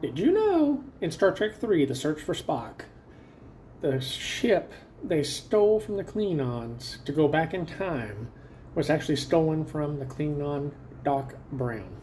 Did you know in Star Trek 3, The Search for Spock, the ship they stole from the Klingons to go back in time was actually stolen from the Klingon Doc Brown?